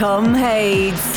Tom Hades.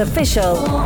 Official